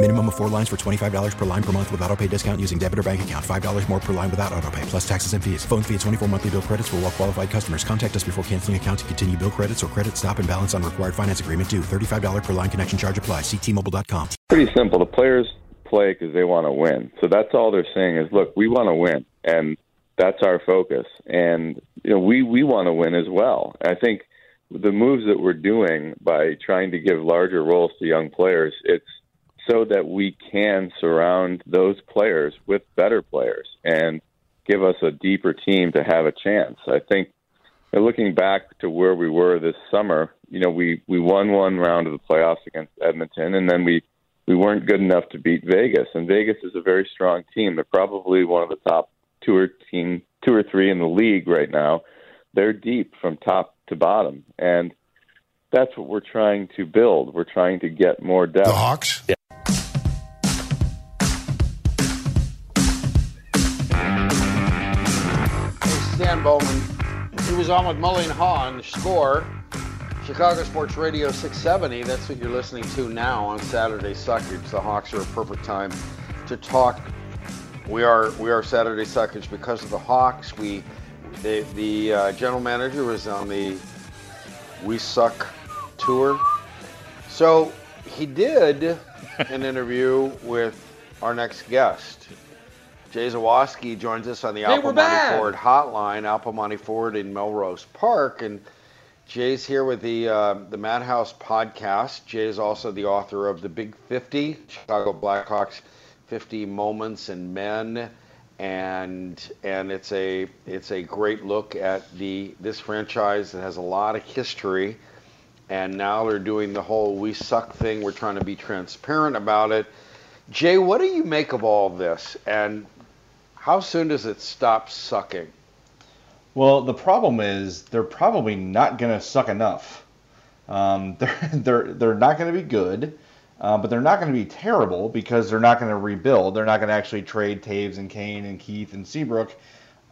Minimum of four lines for $25 per line per month with auto pay discount using debit or bank account. $5 more per line without auto pay, plus taxes and fees. Phone fee at 24 monthly bill credits for all well qualified customers. Contact us before canceling account to continue bill credits or credit stop and balance on required finance agreement due. $35 per line connection charge apply. Ctmobile.com. Pretty simple. The players play because they want to win. So that's all they're saying is, look, we want to win. And that's our focus. And, you know, we, we want to win as well. I think the moves that we're doing by trying to give larger roles to young players, it's so that we can surround those players with better players and give us a deeper team to have a chance. I think looking back to where we were this summer, you know, we we won one round of the playoffs against Edmonton, and then we we weren't good enough to beat Vegas. And Vegas is a very strong team. They're probably one of the top two or team two or three in the league right now. They're deep from top to bottom, and that's what we're trying to build. We're trying to get more depth. The Hawks. Yeah. Stan Bowman. He was on with Mully and Haugh on the score. Chicago Sports Radio 670. That's what you're listening to now on Saturday Suckage. The Hawks are a perfect time to talk. We are we are Saturday Suckage because of the Hawks. We the the uh, general manager was on the We Suck tour, so he did an interview with our next guest. Jay Zawaski joins us on the Hey, back. Ford hotline, Al Piemonte Ford in Melrose Park, and Jay's here with the uh, the Madhouse podcast. Jay is also the author of the Big 50, Chicago Blackhawks 50 Moments and Men, and and it's a it's a great look at the this franchise that has a lot of history, and now they're doing the whole "we suck" thing. We're trying to be transparent about it. Jay, what do you make of all this, and how soon does it stop sucking? Well, the problem is they're probably not going to suck enough. Um, they're they're they're not going to be good, uh, but they're not going to be terrible because they're not going to rebuild. They're not going to actually trade Toews and Kane and Keith and Seabrook.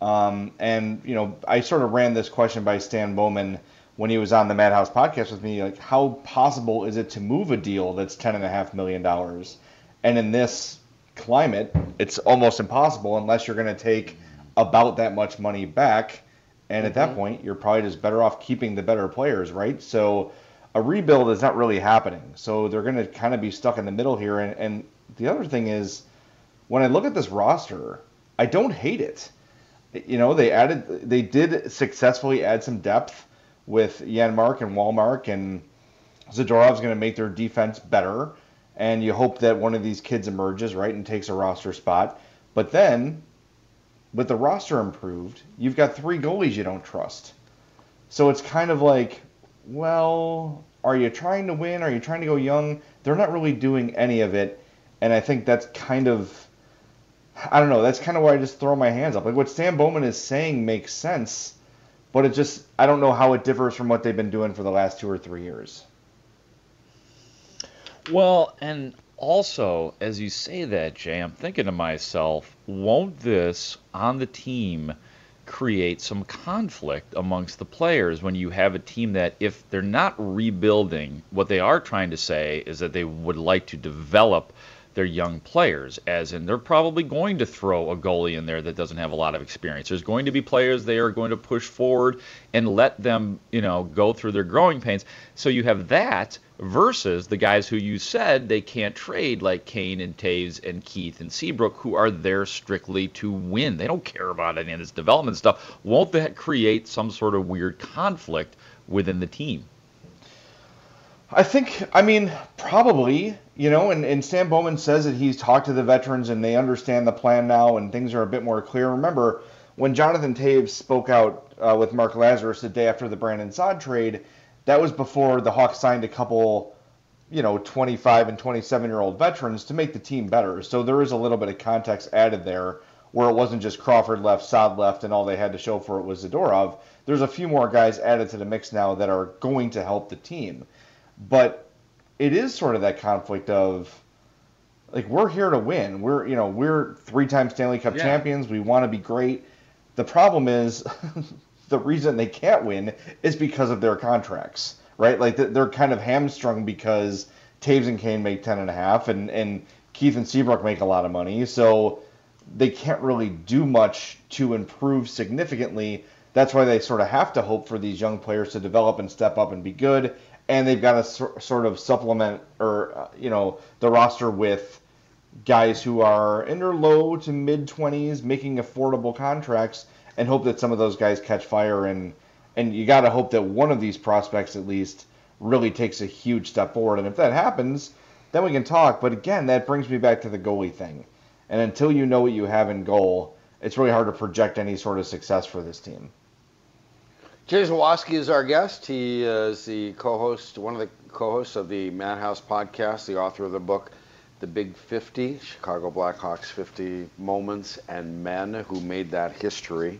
Um, and you know, I sort of ran this question by Stan Bowman when he was on the Madhouse podcast with me, like how possible is it to move a deal that's ten and a half million dollars? And in this climate, it's almost impossible unless you're going to take about that much money back. And at that mm-hmm. point, you're probably just better off keeping the better players, right? So a rebuild is not really happening. So they're going to kind of be stuck in the middle here. And, and the other thing is, when I look at this roster, I don't hate it. You know, they added, they did successfully add some depth with Janmark and Wallmark, and Zadorov's going to make their defense better. And you hope that one of these kids emerges, right, and takes a roster spot. But then, with the roster improved, you've got three goalies you don't trust. So it's kind of like, well, are you trying to win? Are you trying to go young? They're not really doing any of it. And I think that's kind of, I don't know, that's kind of why I just throw my hands up. Like what Stan Bowman is saying makes sense, but it just, I don't know how it differs from what they've been doing for the last two or three years. Well, and also, as you say that, Jay, I'm thinking to myself, won't this on the team create some conflict amongst the players when you have a team that, if they're not rebuilding, what they are trying to say is that they would like to develop their young players, as in they're probably going to throw a goalie in there that doesn't have a lot of experience. There's going to be players they are going to push forward and let them, you know, go through their growing pains. So you have that versus the guys who you said they can't trade, like Kane and Toews and Keith and Seabrook, who are there strictly to win. They don't care about any of this development stuff. Won't that create some sort of weird conflict within the team? I think, I mean, probably, you know, and, and Stan Bowman says that he's talked to the veterans and they understand the plan now and things are a bit more clear. Remember, when Jonathan Toews spoke out uh, with Mark Lazerus the day after the Brandon Saad trade, that was before the Hawks signed a couple, you know, 25 and 27 year old veterans to make the team better. So there is a little bit of context added there where it wasn't just Crawford left, Saad left, and all they had to show for it was Zadorov. There's a few more guys added to the mix now that are going to help the team. But it is sort of that conflict of like we're here to win. We're you know we're three time Stanley Cup yeah. champions. We want to be great. The problem is the reason they can't win is because of their contracts, right? Like they're kind of hamstrung because Toews and Kane make ten and a half, and and Keith and Seabrook make a lot of money, so they can't really do much to improve significantly. That's why they sort of have to hope for these young players to develop and step up and be good and they've got to sort of supplement or uh, you know the roster with guys who are in their low to mid 20s making affordable contracts and hope that some of those guys catch fire. And and you got to hope that one of these prospects at least really takes a huge step forward. And if that happens then we can talk. But again that brings me back to the goalie thing. And until you know what you have in goal it's really hard to project any sort of success for this team. Jay Zawaski is our guest. He is the co-host, one of the co-hosts of the Madhouse podcast, the author of the book, The Big 50, Chicago Blackhawks 50 Moments and Men Who Made That History.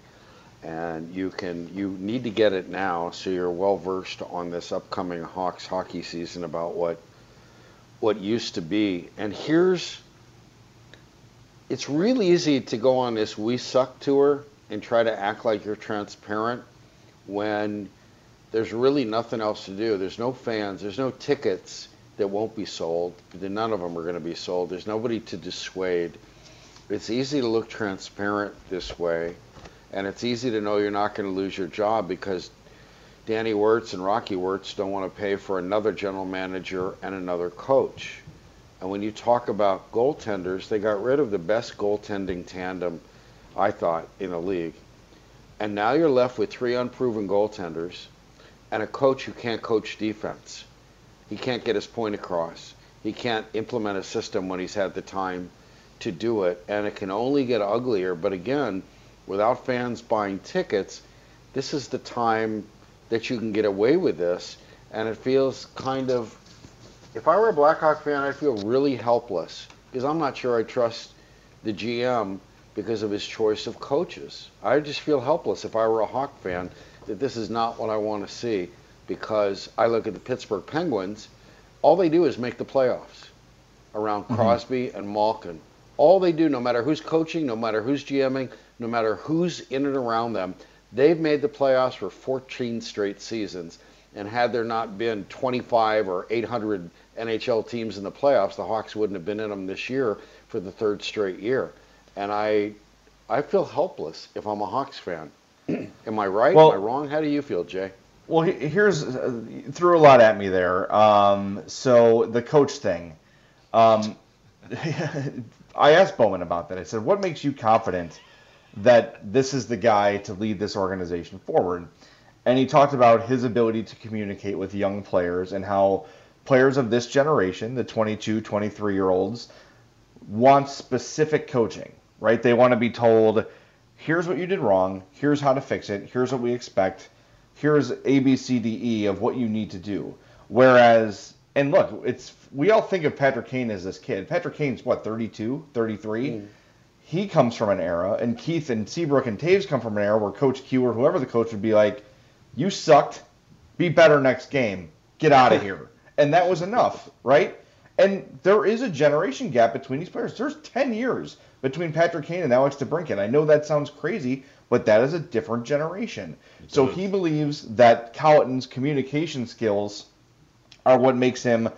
And you can you need to get it now so you're well versed on this upcoming Hawks hockey season about what what used to be. And here's it's really easy to go on this we suck tour and try to act like you're transparent when there's really nothing else to do. There's no fans, there's no tickets that won't be sold. None of them are going to be sold. There's nobody to dissuade. It's easy to look transparent this way, and it's easy to know you're not going to lose your job because Danny Wirtz and Rocky Wirtz don't want to pay for another general manager and another coach. And when you talk about goaltenders, they got rid of the best goaltending tandem, I thought, in the league. And now you're left with three unproven goaltenders and a coach who can't coach defense. He can't get his point across. He can't implement a system when he's had the time to do it. And it can only get uglier. But again, without fans buying tickets, this is the time that you can get away with this. And it feels kind of, if I were a Blackhawk fan, I'd feel really helpless because I'm not sure I trust the GM because of his choice of coaches. I just feel helpless if I were a Hawk fan that this is not what I want to see because I look at the Pittsburgh Penguins, all they do is make the playoffs around mm-hmm. Crosby and Malkin. All they do, no matter who's coaching, no matter who's GMing, no matter who's in and around them, they've made the playoffs for 14 straight seasons. And had there not been 25 or 800 NHL teams in the playoffs, the Hawks wouldn't have been in them this year for the third straight year and I I feel helpless if I'm a Hawks fan. Am I right? Well, Am I wrong? How do you feel, Jay? Well, here's uh, threw a lot at me there. Um, so the coach thing. Um, I asked Bowman about that. I said, "What makes you confident that this is the guy to lead this organization forward?" And he talked about his ability to communicate with young players and how players of this generation, the 22, 23 year olds, want specific coaching right? They want to be told, here's what you did wrong, here's how to fix it, here's what we expect, here's A, B, C, D, E of what you need to do. Whereas, and look, it's we all think of Patrick Kane as this kid. Patrick Kane's what, 32, 33? Mm. He comes from an era, and Keith and Seabrook and Toews come from an era where Coach Q or whoever the coach would be like, you sucked, be better next game, get out of here. And that was enough, right? And there is a generation gap between these players. There's 10 years between Patrick Kane and Alex DeBrincat. I know that sounds crazy, but that is a different generation. So he believes that Colliton's communication skills are what makes him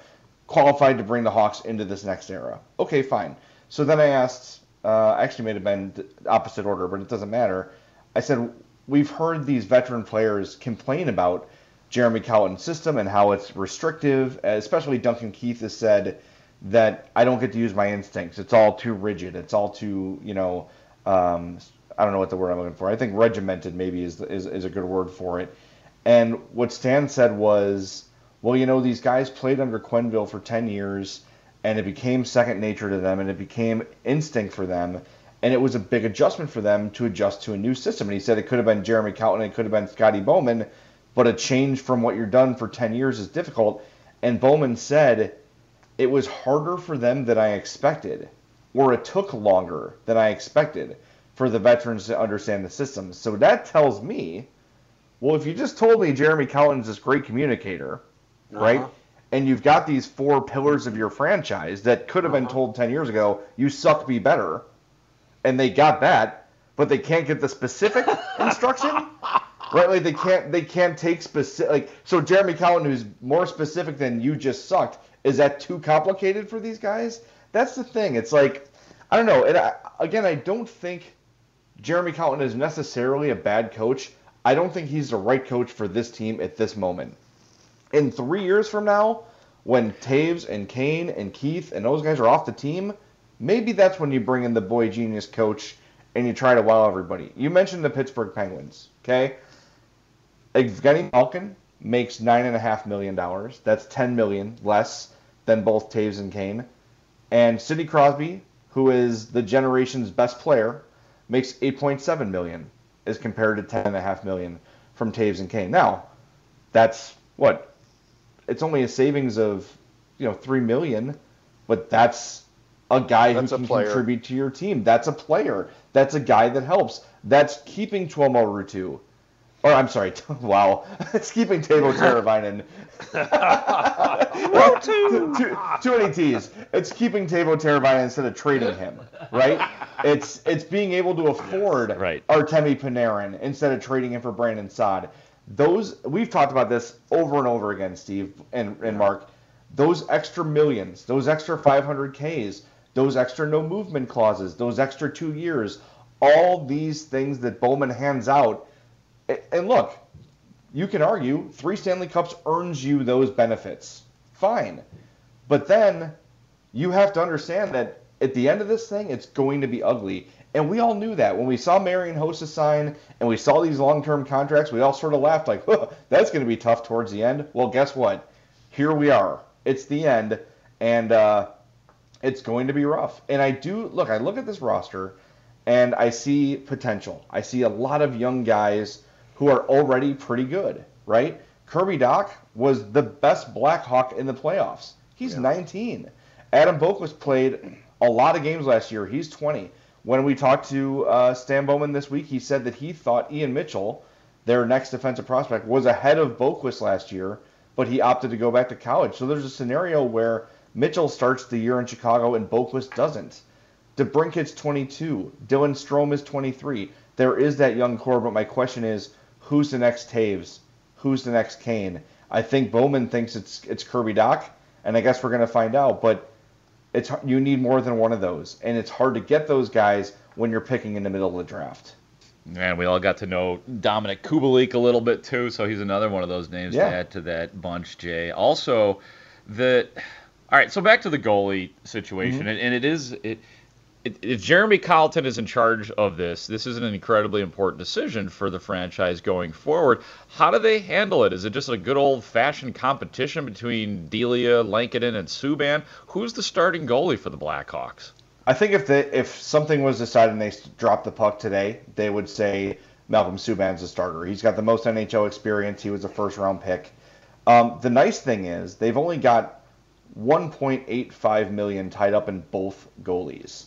qualified to bring the Hawks into this next era. Okay, fine. So then I asked, uh, actually may have been opposite order, but it doesn't matter. I said, we've heard these veteran players complain about Jeremy Colliton's system and how it's restrictive, especially Duncan Keith has said that I don't get to use my instincts. It's all too rigid. It's all too, you know, um, I don't know what the word I'm looking for. I think regimented maybe is, is, is a good word for it. And what Stan said was, well, you know, these guys played under Quenneville for 10 years, and it became second nature to them, and it became instinct for them, and it was a big adjustment for them to adjust to a new system. And he said it could have been Jeremy Colliton, it could have been Scotty Bowman, but a change from what you're done for 10 years is difficult. And Bowman said it was harder for them than I expected, or it took longer than I expected for the veterans to understand the system. So that tells me, well, if you just told me Jeremy Colliton is this great communicator, uh-huh. right? And you've got these four pillars of your franchise that could have uh-huh. been told 10 years ago, you suck, be better. And they got that, but they can't get the specific instruction right? Like they can't they can't take specific. Like so, Jeremy Colliton, who's more specific than you just sucked, is that too complicated for these guys? That's the thing. It's like I don't know. And I, again, I don't think Jeremy Colliton is necessarily a bad coach. I don't think he's the right coach for this team at this moment. In three years from now, when Toews and Kane and Keith and those guys are off the team, maybe that's when you bring in the boy genius coach and you try to wow everybody. You mentioned the Pittsburgh Penguins, okay? Evgeny Malkin makes nine and a half million dollars. That's ten million less than both Toews and Kane. And Sidney Crosby, who is the generation's best player, makes 8.7 million as compared to 10.5 million from Toews and Kane. Now, that's what? It's only a savings of you know three million, but that's a guy that's who can contribute to your team. That's a player. That's a guy that helps. That's keeping Tuomo Ruutu or I'm sorry, wow, it's keeping Teuvo Teravainen. too, too, too many T's. It's keeping Teuvo Teravainen instead of trading him, right? It's it's being able to afford yes, right. Artemi Panarin instead of trading him for Brandon Saad. Those we've talked about this over and over again, Steve and, and Mark. Those extra millions, those extra 500Ks, those extra no movement clauses, those extra two years, all these things that Bowman hands out and look, you can argue three Stanley Cups earns you those benefits. Fine. But then you have to understand that at the end of this thing, it's going to be ugly. And we all knew that. When we saw Marian Hossa sign and we saw these long term contracts, we all sort of laughed like, that's going to be tough towards the end. Well, guess what? Here we are. It's the end. And uh, it's going to be rough. And I do look, I look at this roster and I see potential. I see a lot of young guys who are already pretty good, right? Kirby Dach was the best Blackhawk in the playoffs. He's yeah. 19. Adam Boqvist played a lot of games last year. He's 20. When we talked to uh, Stan Bowman this week, he said that he thought Ian Mitchell, their next defensive prospect, was ahead of Boqvist last year, but he opted to go back to college. So there's a scenario where Mitchell starts the year in Chicago and Boqvist doesn't. DeBrincat's 22. Dylan Strome is 23. There is that young core, but my question is, who's the next Toews? Who's the next Kane? I think Bowman thinks it's it's Kirby Dach, and I guess we're going to find out. But it's you need more than one of those, and it's hard to get those guys when you're picking in the middle of the draft. And we all got to know Dominik Kubalik a little bit too, so he's another one of those names yeah. to add to that bunch, Jay. Also, the all right, so back to the goalie situation, mm-hmm. and, and, it is it if Jeremy Colliton is in charge of this, this is an incredibly important decision for the franchise going forward. How do they handle it? Is it just a good old fashioned competition between Delia, Lankinen, and Subban? Who's the starting goalie for the Blackhawks? I think if they, if something was decided and they dropped the puck today, they would say Malcolm Subban's the starter. He's got the most NHL experience. He was a first round pick. Um, the nice thing is they've only got 1.85 million tied up in both goalies.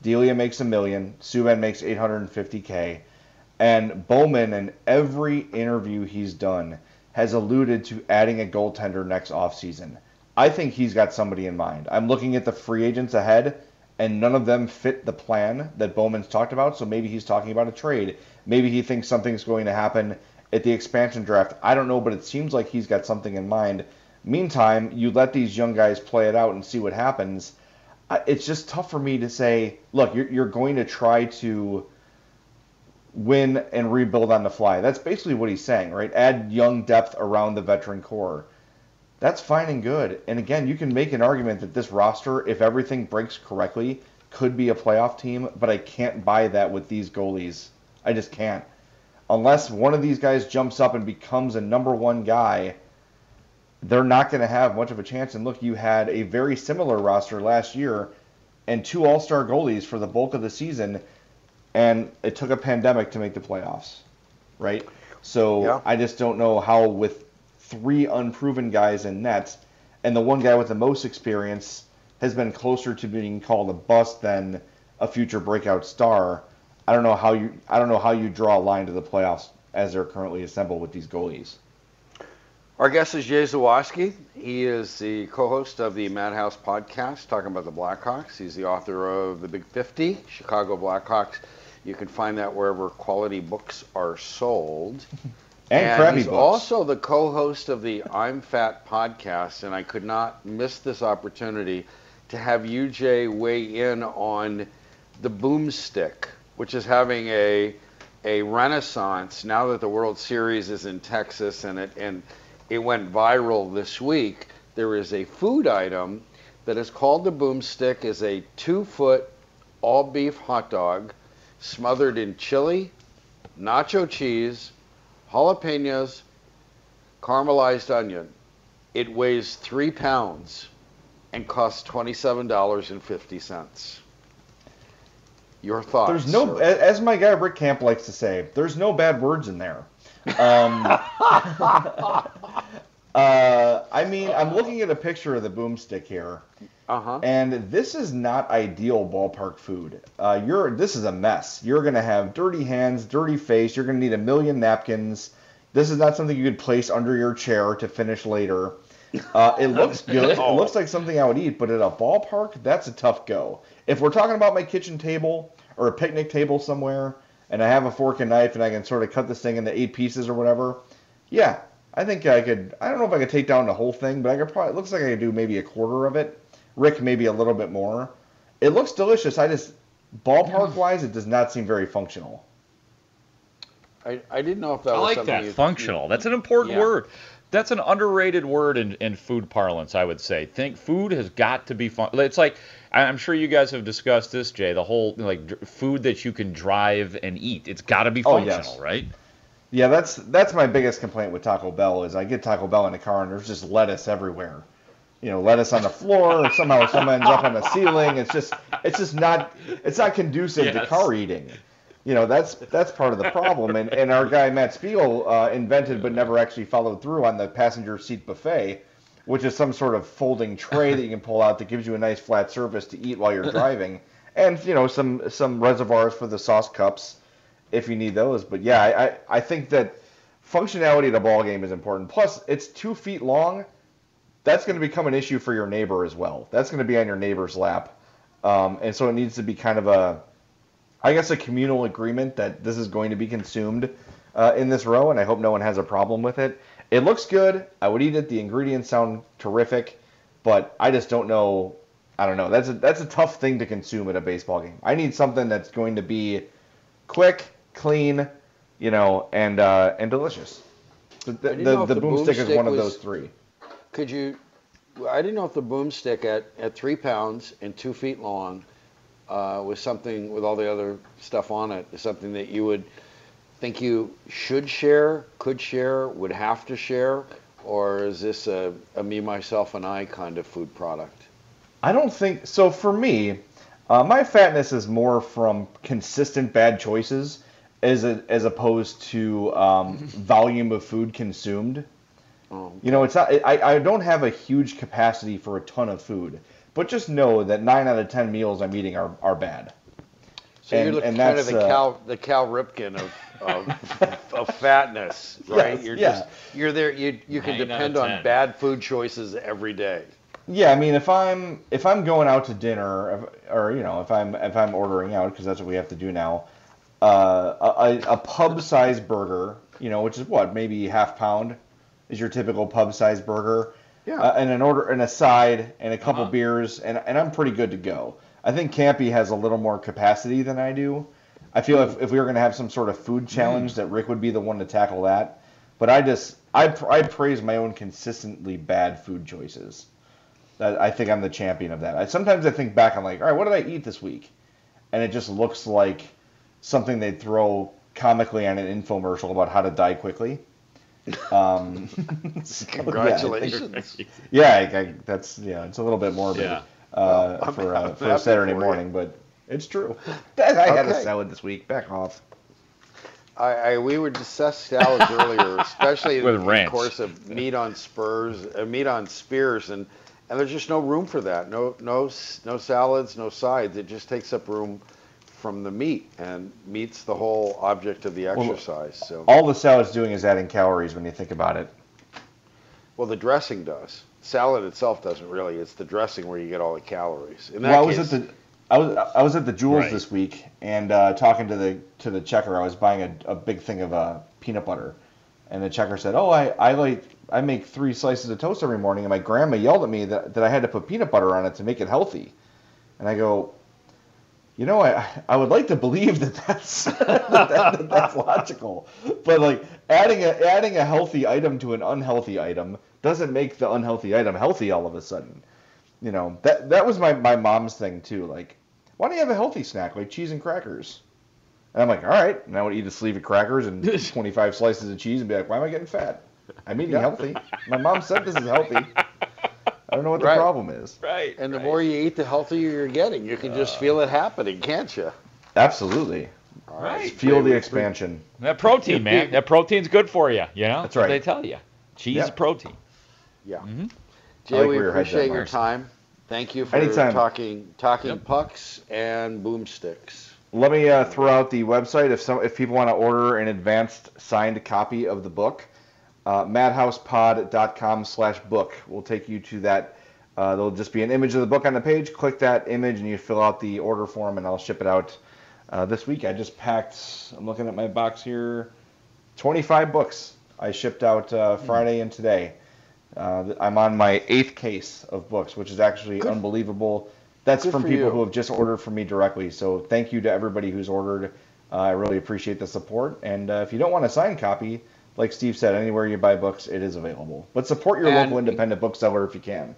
Delia makes a million. Subban makes 850k. And Bowman, in every interview he's done, has alluded to adding a goaltender next offseason. I think he's got somebody in mind. I'm looking at the free agents ahead, and none of them fit the plan that Bowman's talked about. So maybe he's talking about a trade. Maybe he thinks something's going to happen at the expansion draft. I don't know, but it seems like he's got something in mind. Meantime, you let these young guys play it out and see what happens. It's just tough for me to say, look, you're, you're going to try to win and rebuild on the fly. That's basically what he's saying, right? Add young depth around the veteran core. That's fine and good. And again, you can make an argument that this roster, if everything breaks correctly, could be a playoff team, but I can't buy that with these goalies. I just can't. Unless one of these guys jumps up and becomes a number one guy, they're not going to have much of a chance. And look, you had a very similar roster last year and two all star goalies for the bulk of the season and it took a pandemic to make the playoffs, right? So yeah. I just don't know how with three unproven guys in nets and the one guy with the most experience has been closer to being called a bust than a future breakout star. I don't know how you I don't know how you draw a line to the playoffs as they're currently assembled with these goalies. Our guest is Jay Zawaski. He is the co-host of the Madhouse podcast, talking about the Blackhawks. He's the author of The Big 50, Chicago Blackhawks you can find that wherever quality books are sold. and, and crappy he's books. also the co-host of the I'm Fat podcast, and I could not miss this opportunity to have you, Jay, weigh in on the boomstick, which is having a a renaissance now that the World Series is in Texas and it and it went viral this week. There is a food item that is called the boomstick, is a two foot all beef hot dog smothered in chili, nacho cheese, jalapenos, caramelized onion. It weighs three pounds and costs $27.50. Your thoughts? There's no, sir? as my guy Rick Camp likes to say, there's no bad words in there. Um, uh, I mean, I'm looking at a picture of the boomstick here, uh-huh. And this is not ideal ballpark food. Uh, you're this is a mess. You're gonna have dirty hands, dirty face. You're gonna need a million napkins. This is not something you could place under your chair to finish later. Uh, it looks good. It looks like something I would eat, but at a ballpark, that's a tough go. If we're talking about my kitchen table or a picnic table somewhere, and I have a fork and knife and I can sort of cut this thing into eight pieces or whatever, yeah, I think I could. I don't know if I could take down the whole thing, but I could probably. It looks like I could do maybe a quarter of it Rick maybe a little bit more. It looks delicious. I just ballpark wise, it does not seem very functional. I, I didn't know if that I was like that you, functional. You, That's an important yeah. word. That's an underrated word in, in food parlance, I would say. Think food has got to be fun. It's like I'm sure you guys have discussed this, Jay. The whole like food that you can drive and eat. It's got to be functional, oh, yes. right? Yeah, that's that's my biggest complaint with Taco Bell is I get Taco Bell in the car and there's just lettuce everywhere you know lettuce on the floor or somehow someone ends up on the ceiling it's just it's just not it's not conducive yes. to car eating you know that's that's part of the problem and and our guy matt spiegel uh, invented but never actually followed through on the passenger seat buffet which is some sort of folding tray that you can pull out that gives you a nice flat surface to eat while you're driving and you know some some reservoirs for the sauce cups if you need those but yeah i i think that functionality at a ball game is important plus it's two feet long that's going to become an issue for your neighbor as well. That's going to be on your neighbor's lap. Um, and so it needs to be kind of a, I guess, a communal agreement that this is going to be consumed uh, in this row, and I hope no one has a problem with it. It looks good. I would eat it. The ingredients sound terrific, but I just don't know. I don't know. That's a that's a tough thing to consume at a baseball game. I need something that's going to be quick, clean, you know, and uh, and delicious. The the, the, the boomstick is one was, of those three could you? I didn't know if the boomstick at at three pounds and two feet long uh, was something with all the other stuff on it is something that you would think you should share, could share, would have to share, or is this a, a me, myself, and I kind of food product? I don't think so. For me, uh, my fatness is more from consistent bad choices as a, as opposed to um, volume of food consumed. Oh, You know, it's not. I, I don't have a huge capacity for a ton of food, but just know that nine out of ten meals I'm eating are, are bad. So and, you're and kind of the uh, Cal the Cal Ripken of of, of fatness, right? Yes, you're yeah. just you're there. You you can depend on bad food choices every day. Yeah, I mean, if I'm if I'm going out to dinner, or you know, if I'm if I'm ordering out because that's what we have to do now, uh, a, a pub size burger, you know, which is what maybe half pound, is your typical pub sized burger. Yeah. uh, and an order and a side and a couple beers and and I'm pretty good to go. I think Campy has a little more capacity than I do. I feel if, if we were going to have some sort of food challenge that Rick would be the one to tackle that. But I just I I praise my own consistently bad food choices. That I think I'm the champion of that. I, sometimes I think back, I'm like, all right, what did I eat this week? And it just looks like something they'd throw comically on an infomercial about how to die quickly. Um, so, yeah, I think- Congratulations. yeah, I, I, that's yeah, it's a little bit morbid Yeah. Uh, I'm- for uh, for a Saturday for morning, but it's true. I had a salad this week. Back off. I, I we were discussed salads earlier, especially With in, ranch. of course of meat on spurs, uh, meat on spears, and and there's just no room for that. No no no salads, no sides. It just takes up room from the meat, and meat's the whole object of the exercise. So All the salad's doing is adding calories when you think about it. well, the dressing does. Salad itself doesn't really. It's the dressing where you get all the calories. In that Well, I was case, at the I was I was at the Jewels Right. this week and uh, talking to the to the checker. I was buying a, a big thing of uh, peanut butter, and the checker said, "Oh, I, I like I make three slices of toast every morning, and my grandma yelled at me that, that I had to put peanut butter on it to make it healthy." And I go, "You know, I I would like to believe that that's that, that, that's logical, but like adding a adding a healthy item to an unhealthy item doesn't make the unhealthy item healthy all of a sudden." you know that that was my, my mom's thing too like why don't you have a healthy snack like cheese and crackers and i'm like all right and i would eat a sleeve of crackers and 25 slices of cheese and be like why am i getting fat i'm eating healthy my mom said this is healthy i don't know what the Right. problem is Right. and the more you eat, the healthier you're getting. You can just uh, feel it happening, can't you? absolutely All Right. feel the expansion That protein, man. That protein's good for you. You know. That's what right. They tell you. Cheese Yeah. is protein. Yeah. Mm-hmm. Jay, like we where your head's at, appreciate your time. Thank you for Anytime. talking talking Yep. pucks and boomsticks. let me uh, throw out the website if some if people want to order an advanced signed copy of the book uh, madhousepod.com slash book will take you to that uh, there'll just be an image of the book on the page click that image and you fill out the order form and i'll ship it out uh, this week i just packed i'm looking at my box here 25 books i shipped out uh, friday and today uh, i'm on my eighth case of books which is actually unbelievable. That's Good from people you. who have just ordered from me directly. So thank you to everybody who's ordered. Uh, i really appreciate the support. And uh, if you don't want a signed copy like steve said anywhere you buy books it is available. But support your And- local independent bookseller if you can.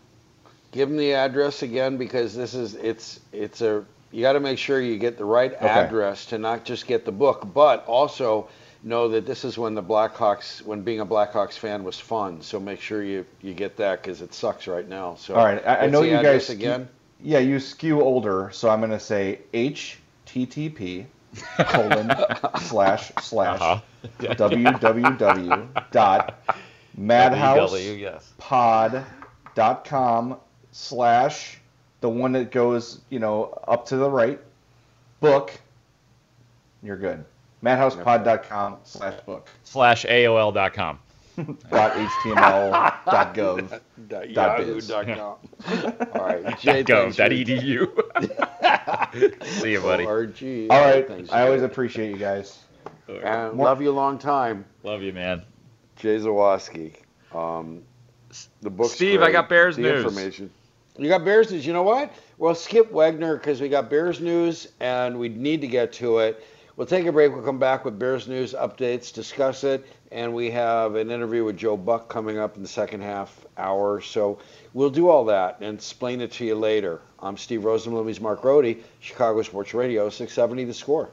Give them the address again because this is it's it's a you got to make sure you get the right address to not just get the book, but also know that this is when the Blackhawks when being a Blackhawks fan was fun. So make sure you you get that because it sucks right now. So all right i, I know you guys again. yeah you skew older so i'm going to say http colon slash slash Uh-huh. www dot madhouse WW, yes. pod.com slash the one that goes you know up to the right book you're good madhousepod.com slash book Slash AOL.com. dot html dot gov Dot Dot Yahoo biz. dot com. All right, Jay, Go. thanks edu. See you, buddy. ORG. all right Thanks, i always appreciate you guys And More- love you a long time. Love you, man. Jay Zawaski. Um, the book. Steve, I got Bears the news. Information. You got Bears news. You know what? Well, skip Wagner because we got Bears news and we need to get to it. We'll take a break. We'll come back with Bears news updates, discuss it, and we have an interview with Joe Buck coming up in the second half hour. So we'll do all that and explain it to you later. I'm Steve Rosenbloom. He's Mark Grote, Chicago Sports Radio, 670 The Score.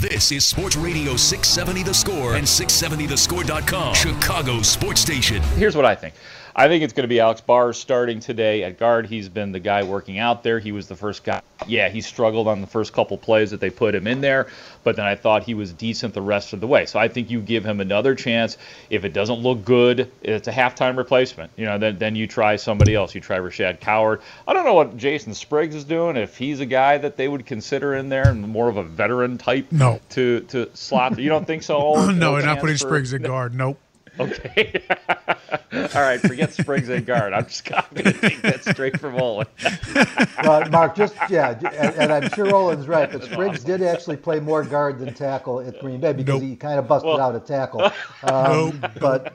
This is Sports Radio 670 The Score and 670thescore.com, Chicago Sports Station. Here's what I think. I think it's going to be Alex Bars starting today at guard. He's been the guy working out there. He was the first guy. Yeah, he struggled on the first couple plays that they put him in there, but then I thought he was decent the rest of the way. So I think you give him another chance. If it doesn't look good, it's a halftime replacement. You know, then then you try somebody else. You try Rashaad Coward. I don't know what Jason Spriggs is doing. If he's a guy that they would consider in there, and more of a veteran type. No. To to slot. You don't think so? No, we're not putting for- Spriggs at guard. Nope. Okay. All right, forget Spriggs and guard. I'm just going to take that straight from Olin. well, Mark, just yeah, and, and, I'm sure Olin's right, but Spriggs did actually play more guard than tackle at Green Bay because nope. he kind of busted well, out a tackle. Um, nope. But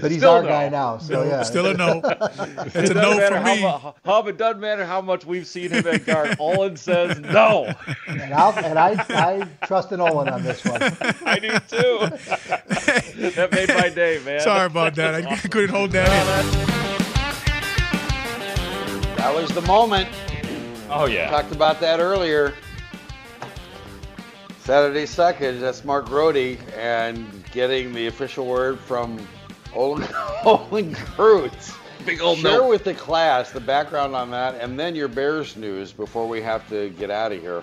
but he's Still our no. guy now, so no. yeah. Still a no. It's a no for me. How, how, it doesn't matter how much we've seen him at guard. Olin says no. And, and I I trust in Olin on this one. I do too. that made my day, man. Sorry about that. I couldn't hold that in. That was the moment. Oh yeah. We talked about that earlier. Saturday second. That's Mark Grote and getting the official word from Olin, Olin Kreutz. Big old Share note. with the class the background on that, and then your Bears news before we have to get out of here.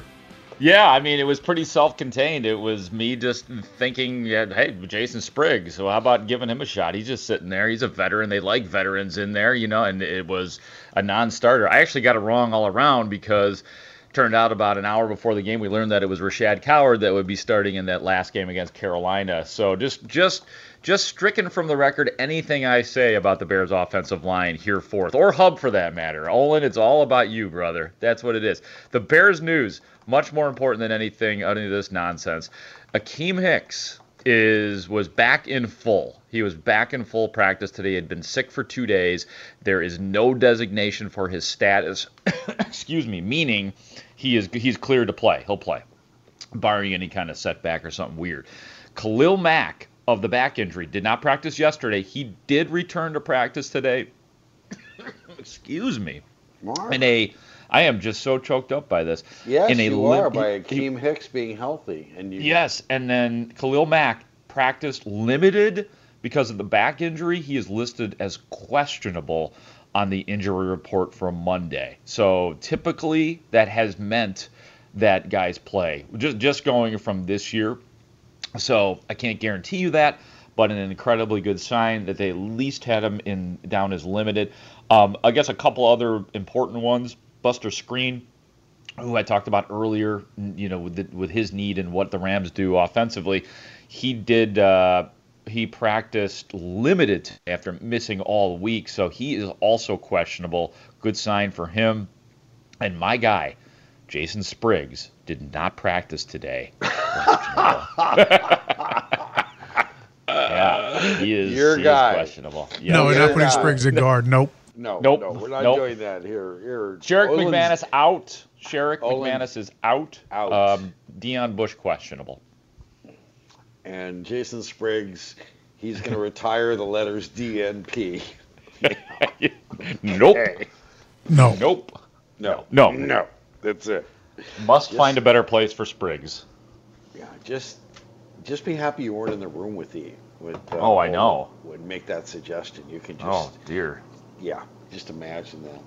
Yeah, I mean, it was pretty self-contained. It was me just thinking, yeah, hey, Jason Spriggs. So how about giving him a shot? He's just sitting there. He's a veteran. They like veterans in there, you know. And it was a non-starter. I actually got it wrong all around because turned out about an hour before the game we learned that it was Rashaad Coward that would be starting in that last game against Carolina. So just just just stricken from the record anything I say about the Bears offensive line here forth or hub for that matter. Olin, it's all about you, brother. That's what it is. The Bears news much more important than anything any of this nonsense. Akiem Hicks is was back in full. He was back in full practice today. He had been sick for two days. There is no designation for his status. Excuse me, meaning he is he's cleared to play. He'll play, barring any kind of setback or something weird. Khalil Mack of the back injury did not practice yesterday. He did return to practice today. Excuse me. Mark. In a I am just so choked up by this. Yes, you are by Akiem Hicks being healthy, and you. Yes, and then Khalil Mack practiced limited because of the back injury. He is listed as questionable on the injury report for Monday. So typically that has meant that guys play. Just just going from this year. So I can't guarantee you that, but an incredibly good sign that they at least had him in down as limited. Um, I guess a couple other important ones. Buster Skrine, who I talked about earlier, you know, with the, with his need and what the Rams do offensively, he did. Uh, he practiced limited after missing all week, so he is also questionable. Good sign for him. And my guy, Jason Spriggs, did not practice today. yeah, he is. Your he guy. Is questionable. Yeah. No, we're not putting Spriggs in guard. Nope. No, nope. no, we're not nope. doing that here. Here, Sherrick McManus out. Sherrick Olin McManus is out. Out. Um, Deon Bush questionable. And Jason Spriggs, he's going to retire the letters DNP. nope. Okay. No. Nope. No. No. No. That's it. Must Just- find a better place for Spriggs. Yeah, just just be happy you weren't in the room with the with. Uh, Oh, I know. Would make that suggestion. You can just. Oh dear. Yeah, just imagine that.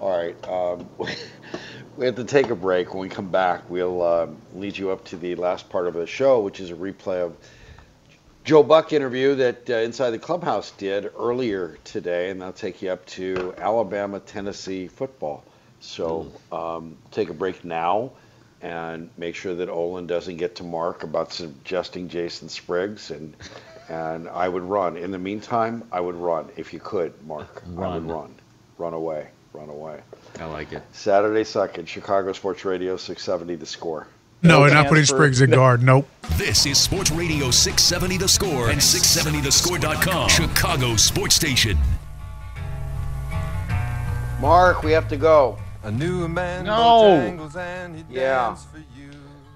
All right, um, we have to take a break. When we come back, we'll uh, lead you up to the last part of the show, which is a replay of Joe Buck interview that uh, Inside the Clubhouse did earlier today, and that'll take you up to Alabama Tennessee football. So um, take a break now and make sure that Olin doesn't get to Mark about suggesting Jason Spriggs and and I would run. In the meantime, I would run if you could, Mark. I Run. would run. Run away. Run away. I like it. Saturday second, Chicago Sports Radio 670 the score. No, we're not putting Spriggs in guard. Nope. This is Sports Radio 670 The Score and 670thescore.com. Chicago Sports Station. Mark, we have to go. A new man No. And he Yeah. danced for you.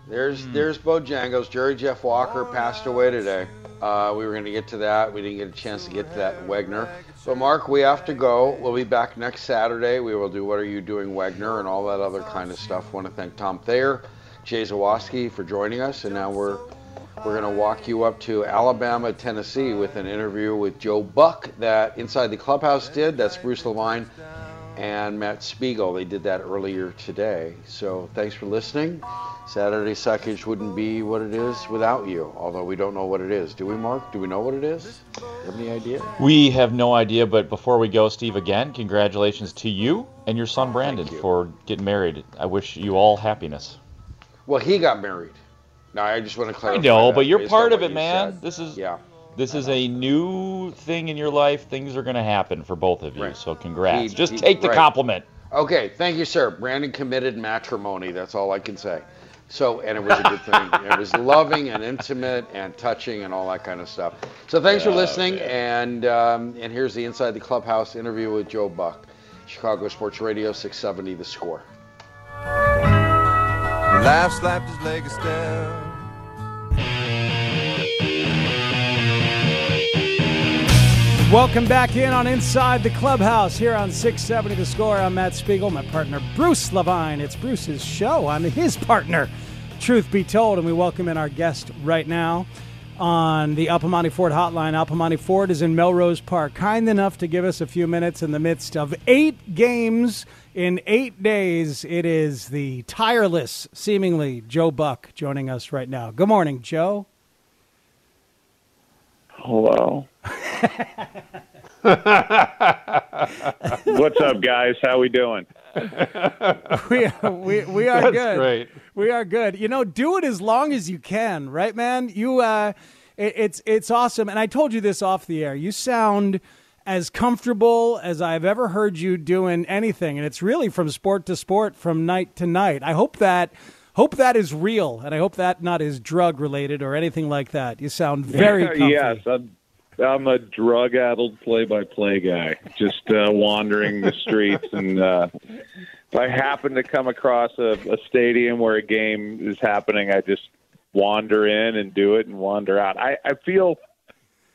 There's hmm. there's Bojangles. Jerry Jeff Walker passed away today. Uh, we were going to get to that. We didn't get a chance to get to that in Wegner. So, Mark, we have to go. We'll be back next Saturday. We will do What Are You Doing, Wegner, and all that other kind of stuff. want to thank Tom Thayer, Jay Zawaski for joining us. And now we're we're going to walk you up to Alabama, Tennessee with an interview with Joe Buck that Inside the Clubhouse did. That's Bruce Levine and Matt Spiegel. They did that earlier today. So thanks for listening. Saturday Suckage wouldn't be what it is without you, although we don't know what it is. Do we, Mark? Do we know what it is? Have any idea? We have no idea, but before we go, Steve, again, congratulations to you and your son Brandon you. for getting married. I wish you all happiness. Well, he got married. Now, I just want to clarify. I know, but you're part of it, man. said. This is Yeah. This is a new thing in your life. Things are going to happen for both of you. Right. So congrats. He- Just he- take the right. compliment. Okay, thank you, sir. Brandon committed matrimony. That's all I can say. So, and it was a good thing. it was loving and intimate and touching and all that kind of stuff. So, thanks for Yeah, listening. And um, and here's the Inside the Clubhouse interview with Joe Buck, Chicago Sports Radio 670 The Score. Life slapped his leg a step. Welcome back in on Inside the Clubhouse here on 670 The Score. I'm Matt Spiegel, my partner Bruce Levine. It's Bruce's show. I'm his partner, truth be told, and we welcome in our guest right now on the Al Piemonte Ford hotline. Al Piemonte Ford is in Melrose Park, kind enough to give us a few minutes in the midst of eight games in eight days. It is the tireless, seemingly, Joe Buck joining us right now. Good morning, Joe. Hello. What's up, guys? How we doing? we, we, we are That's good. great. We are good. You know, do it as long as you can, right, man? You, uh, it, it's it's awesome. And I told you this off the air. You sound as comfortable as I've ever heard you doing anything, and it's really from sport to sport, from night to night. I hope that hope that is real, and I hope that not is drug related or anything like that. You sound very comfy. yes, I'm, I'm a drug-addled play-by-play guy, just uh, wandering the streets, and uh, if I happen to come across a, a stadium where a game is happening, I just wander in and do it and wander out. I, I feel.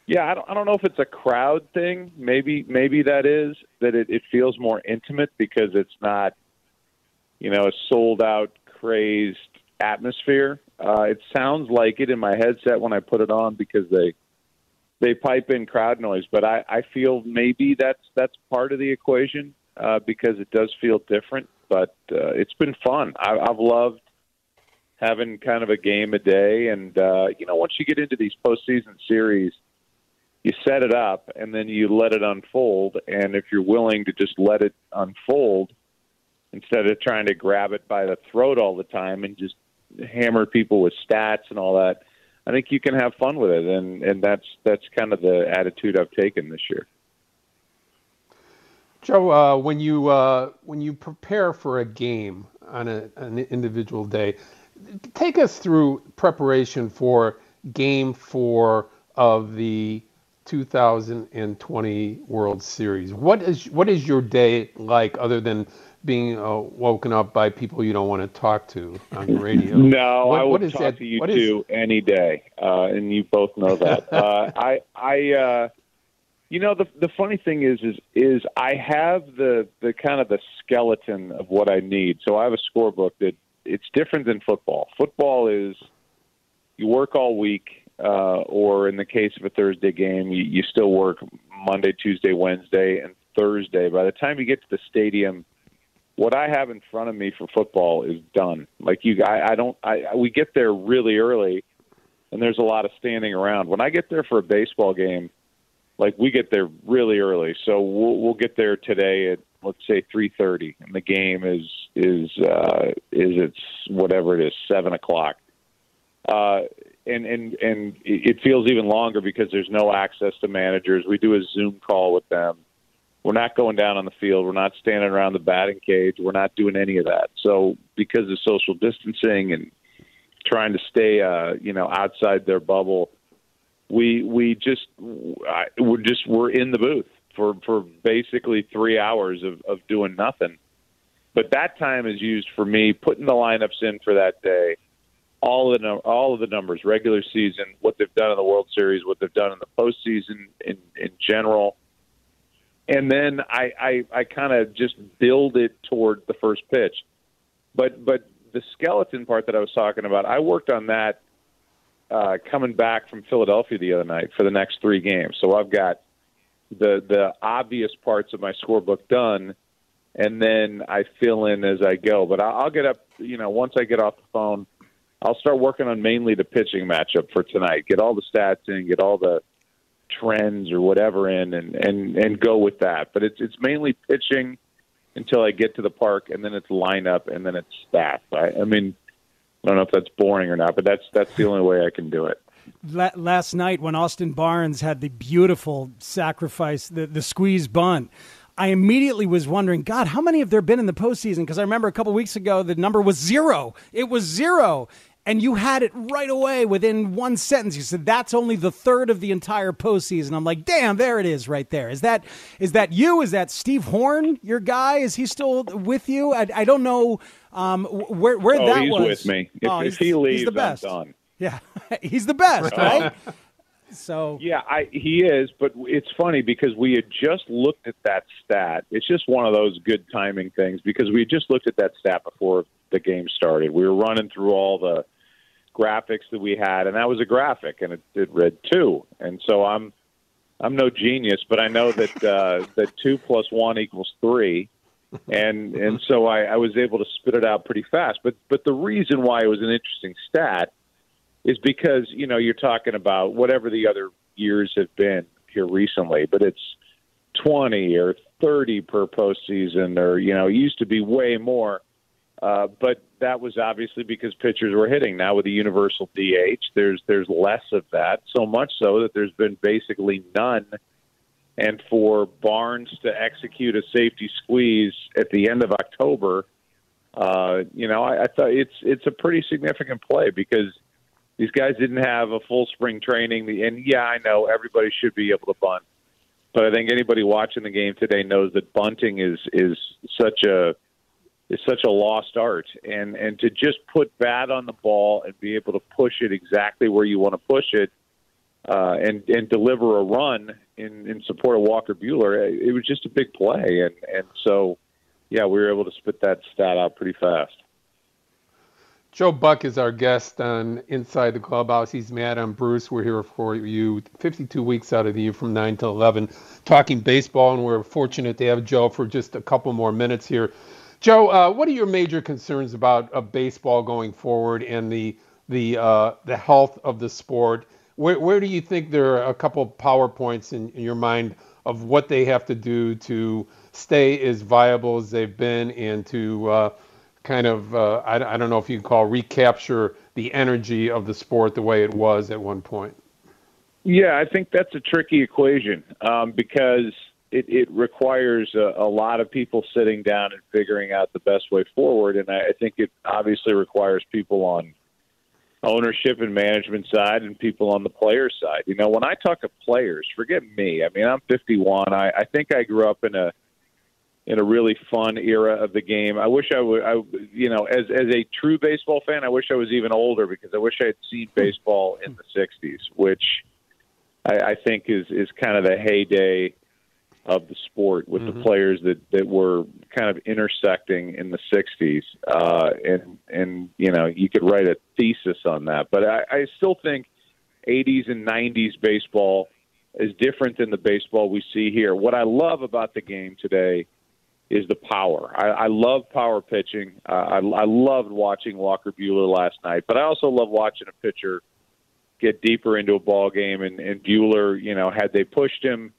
Yeah, I don't, I don't know if it's a crowd thing. Maybe maybe that is that it, it feels more intimate because it's not, you know, a sold out, crazed atmosphere. Uh, it sounds like it in my headset when I put it on because they they pipe in crowd noise. But I, I feel maybe that's that's part of the equation uh, because it does feel different. But uh, it's been fun. I, I've loved having kind of a game a day, and uh, you know, once you get into these postseason series you set it up and then you let it unfold. And if you're willing to just let it unfold instead of trying to grab it by the throat all the time and just hammer people with stats and all that, I think you can have fun with it. And, and that's, that's kind of the attitude I've taken this year. Joe, uh, when you uh, when you prepare for a game on a, an individual day, take us through preparation for Game Four of the 2020 World Series. What is what is your day like, other than being uh, woken up by people you don't want to talk to on the radio? No, What- I would is talk that- to you what is- two any day, uh, and you both know that. uh, I, I, uh, you know, the the funny thing is, is, is I have the the kind of the skeleton of what I need. So I have a scorebook that it's different than football. Football is you work all week, uh, or in the case of a Thursday game, you, you still work Monday, Tuesday, Wednesday, and Thursday. By the time you get to the stadium, what I have in front of me for football is done. Like you, I, I don't. I, we get there really early, and there's a lot of standing around. When I get there for a baseball game, like we get there really early, so we'll, we'll get there today at let's say three thirty, and the game is is uh, is it's whatever it is seven o'clock. Uh, and and and it feels even longer because there's no access to managers. We do a Zoom call with them. We're not going down on the field. We're not standing around the batting cage. We're not doing any of that. So because of social distancing and trying to stay, uh, you know, outside their bubble, we we just we're just we're in the booth for for basically three hours of of doing nothing. But that time is used for me putting the lineups in for that day all of the all of the numbers, regular season, what they've done in the World Series, what they've done in the postseason in in general, and then I I, I kind of just build it toward the first pitch. But but the skeleton part that I was talking about, I worked on that uh, coming back from Philadelphia the other night for the next three games. So I've got the the obvious parts of my scorebook done, and then I fill in as I go. But I'll, I'll get up, you know, once I get off the phone. I'll start working on mainly the pitching matchup for tonight. Get all the stats in, get all the trends or whatever in, and and and go with that. But it's it's mainly pitching until I get to the park, and then it's lineup, and then it's staff. I, I mean, I don't know if that's boring or not, but that's that's the only way I can do it. last night when Austin Barnes had the beautiful sacrifice, the, the squeeze bunt. I immediately was wondering, God, how many have there been in the postseason? Because I remember a couple weeks ago the number was zero. It was zero. And you had it right away within one sentence. You said that's only the third of the entire postseason. I'm like, damn, there it is, right there. Is that is that you? Is that Steve Horn, your guy? Is he still with you? I, I don't know um, where where oh, that he's was. with me. If, Oh, if he's- he leaves, he's the best. I'm done. Yeah, he's the best, right? So Yeah, I, he is, but it's funny because we had just looked at that stat. It's just one of those good timing things because we had just looked at that stat before the game started. We were running through all the graphics that we had, and that was a graphic, and it, it read two. And so I'm I'm no genius, but I know that uh, that two plus one equals three, and and so I, I was able to spit it out pretty fast. But but the reason why it was an interesting stat is because you know you're talking about whatever the other years have been here recently, but it's 20 or 30 per postseason, or you know, it used to be way more. Uh, but that was obviously because pitchers were hitting. Now with the universal DH, there's there's less of that. So much so that there's been basically none. And for Barnes to execute a safety squeeze at the end of October, uh, you know, I, I thought it's it's a pretty significant play because these guys didn't have a full spring training. And yeah, I know everybody should be able to bunt, but I think anybody watching the game today knows that bunting is is such a is such a lost art. And and to just put bat on the ball and be able to push it exactly where you want to push it, uh, and and deliver a run in in support of Walker Buehler, it was just a big play. And and so, yeah, we were able to spit that stat out pretty fast. Joe Buck is our guest on Inside the Clubhouse. He's mad on Bruce. We're here for you 52 weeks out of the year from 9 to 11 talking baseball, and we're fortunate to have Joe for just a couple more minutes here. Joe, uh, what are your major concerns about uh, baseball going forward and the the uh, the health of the sport? Where, where do you think there are a couple of power points in, in your mind of what they have to do to stay as viable as they've been and to uh, kind of uh, I, I don't know if you can call recapture the energy of the sport the way it was at one point. Yeah, I think that's a tricky equation um, because it, it requires a, a lot of people sitting down and figuring out the best way forward, and I, I think it obviously requires people on ownership and management side and people on the player side. You know, when I talk to players, forget me. I mean, I'm 51. I, I think I grew up in a in a really fun era of the game. I wish I would, I, you know, as as a true baseball fan, I wish I was even older because I wish I had seen baseball in the '60s, which I, I think is is kind of the heyday of the sport with the players that that were kind of intersecting in the '60s, uh, and and you know you could write a thesis on that, but I, I still think '80s and '90s baseball is different than the baseball we see here. What I love about the game today is the power. I, I love power pitching. Uh, I, I loved watching Walker Buehler last night, but I also love watching a pitcher get deeper into a ball game. And, and Buehler, you know, had they pushed him,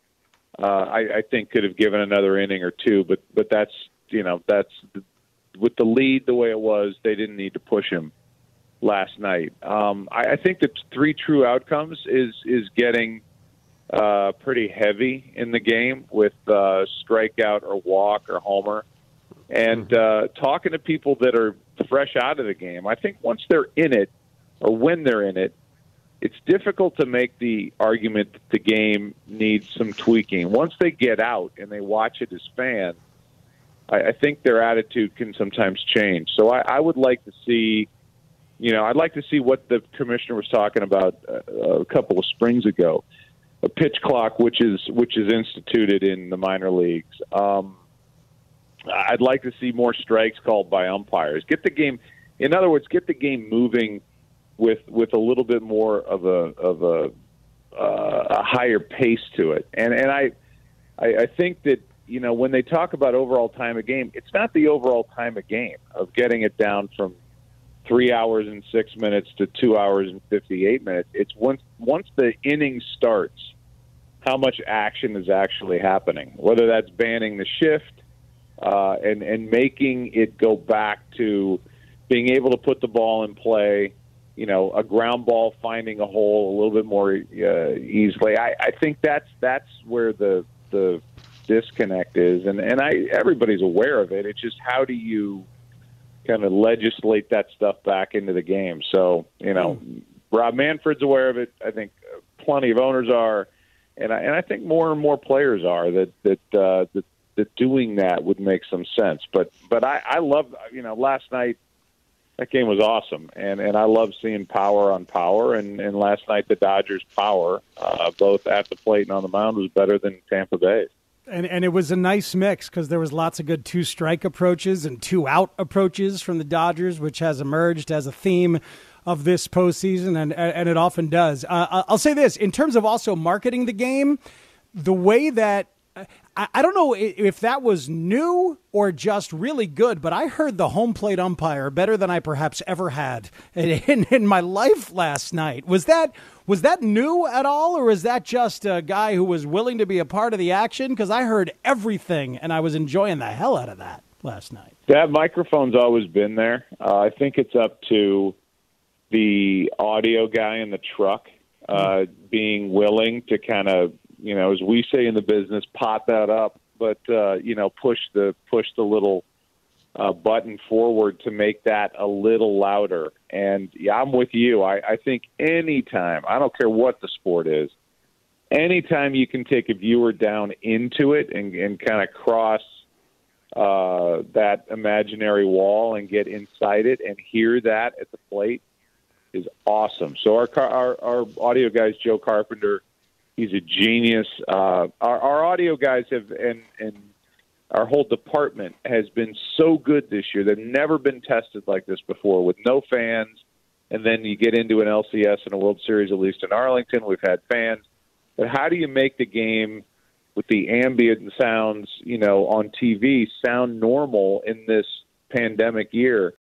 uh, I, I think could have given another inning or two. But but that's you know that's with the lead the way it was, they didn't need to push him last night. Um, I, I think the three true outcomes is is getting uh, pretty heavy in the game with uh, strikeout or walk or homer, and uh, talking to people that are fresh out of the game. I think once they're in it, or when they're in it, it's difficult to make the argument that the game needs some tweaking. Once they get out and they watch it as fans, I, I think their attitude can sometimes change. So I, I would like to see, you know, I'd like to see what the commissioner was talking about uh, a couple of springs ago, a pitch clock, which is which is instituted in the minor leagues. Um, I'd like to see more strikes called by umpires. Get the game, in other words, get the game moving with with a little bit more of a of a, uh, a higher pace to it. And and I, I I think that you know when they talk about overall time of game, it's not the overall time of game of getting it down from three hours and six minutes to two hours and fifty eight minutes. It's once once the inning starts, how much action is actually happening. Whether that's banning the shift uh, and and making it go back to being able to put the ball in play you know, a ground ball finding a hole a little bit more uh, easily. I, I think that's that's where the the disconnect is, and and I everybody's aware of it. It's just how do you kind of legislate that stuff back into the game? So you know, mm. Rob Manfred's aware of it. I think plenty of owners are, and I, and I think more and more players are that that uh, that that doing that would make some sense. But but I, I love you know last night that game was awesome, and and I love seeing power on power. And and last night the Dodgers' power, uh, both at the plate and on the mound, was better than Tampa Bay. And and it was a nice mix because there was lots of good two strike approaches and two out approaches from the Dodgers, which has emerged as a theme of this postseason, and and it often does. Uh, I'll say this in terms of also marketing the game, the way that I, I don't know if that was new or just really good, but I heard the home plate umpire better than I perhaps ever had in, in, my life last night. Was that was that new at all, or is that just a guy who was willing to be a part of the action? Because I heard everything, and I was enjoying the hell out of that last night. That microphone's always been there. Uh, I think it's up to the audio guy in the truck uh, being willing to kind of you know, as we say in the business, pot that up, but uh, you know, push the push the little uh, button forward to make that a little louder. And yeah, I'm with you. I, I think anytime, I don't care what the sport is, anytime you can take a viewer down into it and, and kind of cross uh, that imaginary wall and get inside it and hear that at the plate is awesome. So our our, our audio guys, Joe Carpenter He's a genius. Uh, our, our audio guys have and and our whole department has been so good this year. They've never been tested like this before with no fans. And then you get into an LCS and a World Series, at least in Arlington, we've had fans. But how do you make the game with the ambient sounds, you know, on TV sound normal in this pandemic year?